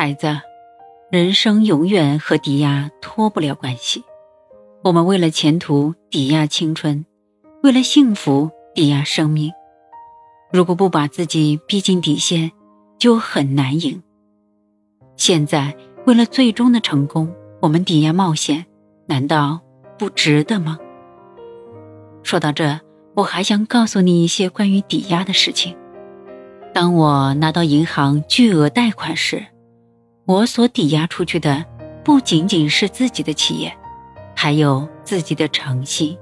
孩子，人生永远和抵押脱不了关系。我们为了前途抵押青春，为了幸福抵押生命。如果不把自己逼进底线，就很难赢。现在为了最终的成功，我们抵押冒险，难道不值得吗？说到这，我还想告诉你一些关于抵押的事情。当我拿到银行巨额贷款时，我所抵押出去的不仅仅是自己的企业，还有自己的诚信。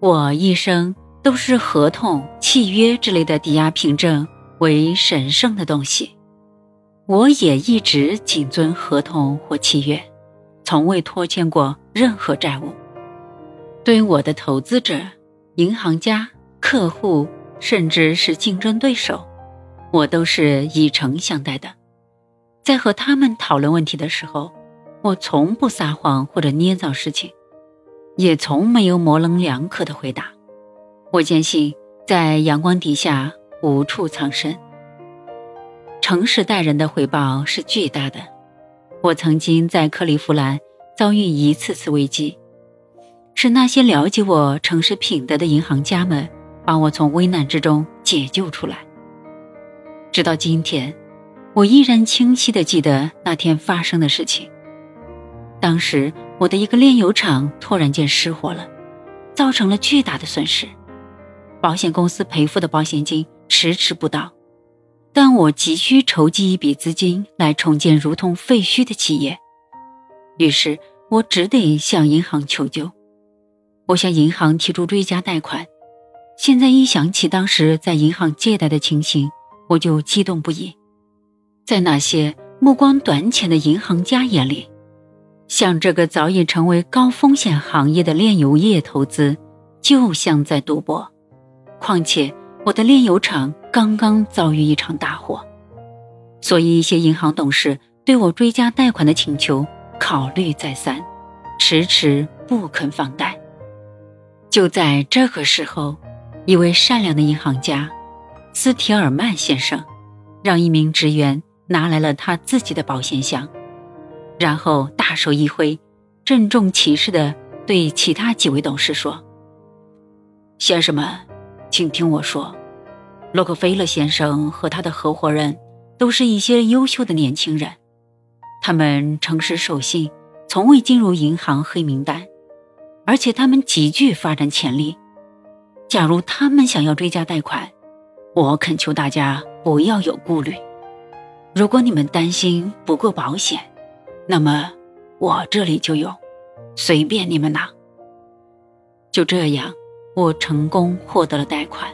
我一生。都是合同、契约之类的抵押凭证为神圣的东西，我也一直谨遵合同或契约，从未拖欠过任何债务。对于我的投资者、银行家、客户，甚至是竞争对手，我都是以诚相待的。在和他们讨论问题的时候，我从不撒谎或者捏造事情，也从没有模棱两可的回答。我坚信，在阳光底下无处藏身。诚实待人的回报是巨大的。我曾经在克利夫兰遭遇一次次危机，是那些了解我诚实品德的银行家们把我从危难之中解救出来。直到今天，我依然清晰地记得那天发生的事情。当时，我的一个炼油厂突然间失火了，造成了巨大的损失。保险公司赔付的保险金迟迟不到，但我急需筹集一笔资金来重建如同废墟的企业，于是我只得向银行求救。我向银行提出追加贷款。现在一想起当时在银行借贷的情形，我就激动不已。在那些目光短浅的银行家眼里，像这个早已成为高风险行业的炼油业投资，就像在赌博。况且，我的炼油厂刚刚遭遇一场大火，所以一些银行董事对我追加贷款的请求考虑再三，迟迟不肯放贷。就在这个时候，一位善良的银行家斯提尔曼先生，让一名职员拿来了他自己的保险箱，然后大手一挥，郑重其事地对其他几位董事说：“先生们。”请听我说，洛克菲勒先生和他的合伙人都是一些优秀的年轻人，他们诚实守信，从未进入银行黑名单，而且他们极具发展潜力。假如他们想要追加贷款，我恳求大家不要有顾虑。如果你们担心不够保险，那么我这里就有，随便你们拿。就这样。我成功获得了贷款。